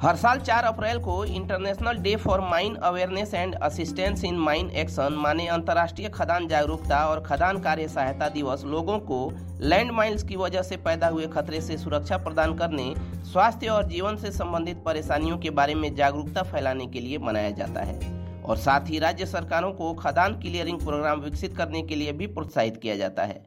हर साल 4 अप्रैल को international day for mine awareness and assistance in mine action माने अंतर्राष्ट्रीय खदान जागरूकता और खदान कार्य सहायता दिवस, लोगों को लैंड माइन्स की वजह से पैदा हुए खतरे से सुरक्षा प्रदान करने, स्वास्थ्य और जीवन से संबंधित परेशानियों के बारे में जागरूकता फैलाने के लिए मनाया जाता है। और साथ ही राज्य सरकारों को खदान क्लियरिंग प्रोग्राम विकसित करने के लिए भी प्रोत्साहित किया जाता है।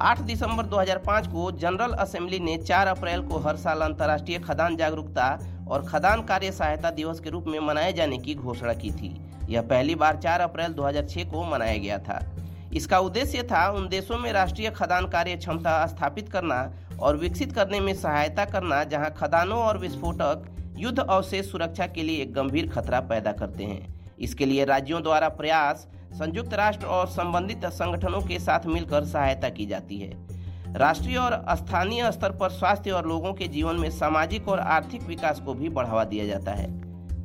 8 दिसंबर 2005 को जनरल असेंबली ने 4 अप्रैल को हर साल अंतर्राष्ट्रीय खदान जागरूकता और खदान कार्य सहायता दिवस के रूप में मनाए जाने की घोषणा की थी। यह पहली बार 4 अप्रैल 2006 को मनाया गया था। इसका उद्देश्य था उन देशों में राष्ट्रीय खदान कार्य क्षमता स्थापित करना और विकसित करने में सहायता करना जहाँ खदानों और विस्फोटक युद्ध अवशेष सुरक्षा के लिए एक गंभीर खतरा पैदा करते हैं। इसके लिए राज्यों द्वारा प्रयास संयुक्त राष्ट्र और संबंधित संगठनों के साथ मिलकर सहायता की जाती है। राष्ट्रीय और स्थानीय स्तर पर स्वास्थ्य और लोगों के जीवन में सामाजिक और आर्थिक विकास को भी बढ़ावा दिया जाता है।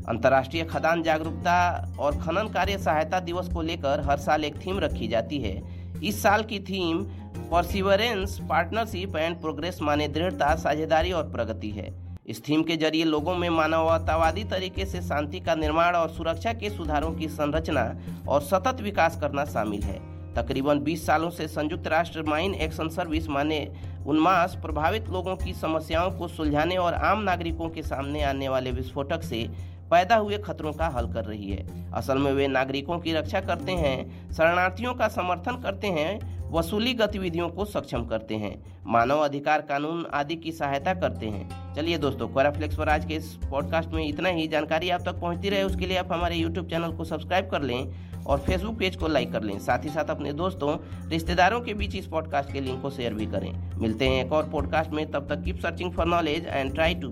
अंतर्राष्ट्रीय खदान जागरूकता और खनन कार्य सहायता दिवस को लेकर हर साल एक थीम रखी जाती है। इस साल की theme perseverance partnership and progress माने दृढ़ता, साझेदारी और प्रगति है। इस थीम के ज़रिए लोगों में मानवतावादी तरीके से शांति का निर्माण और सुरक्षा के सुधारों की संरचना और सतत विकास करना शामिल है। तकरीबन 20 सालों से संयुक्त राष्ट्र माइन एक्शन सर्विस माने उन्मास प्रभावित लोगों की समस्याओं को सुलझाने और आम नागरिकों के सामने आने वाले विस्फोटक से पैदा हुए खतरों का हल कर रही है। असल में वे नागरिकों की रक्षा करते हैं, शरणार्थियों का समर्थन करते हैं, वसूली गतिविधियों को सक्षम करते हैं, मानव अधिकार कानून आदि की सहायता करते हैं। चलिए दोस्तों कोराफ्लेक्स पर आज के इस पॉडकास्ट में इतना ही। जानकारी आप तक पहुँचती रहे, उसके लिए आप हमारे यूट्यूब चैनल को सब्सक्राइब कर लें और फेसबुक पेज को लाइक कर लें। साथ ही साथ अपने दोस्तों, रिश्तेदारों के बीच इस पॉडकास्ट के लिंक को शेयर भी करें। मिलते हैं एक और पॉडकास्ट में। तब तक keep searching for knowledge and try to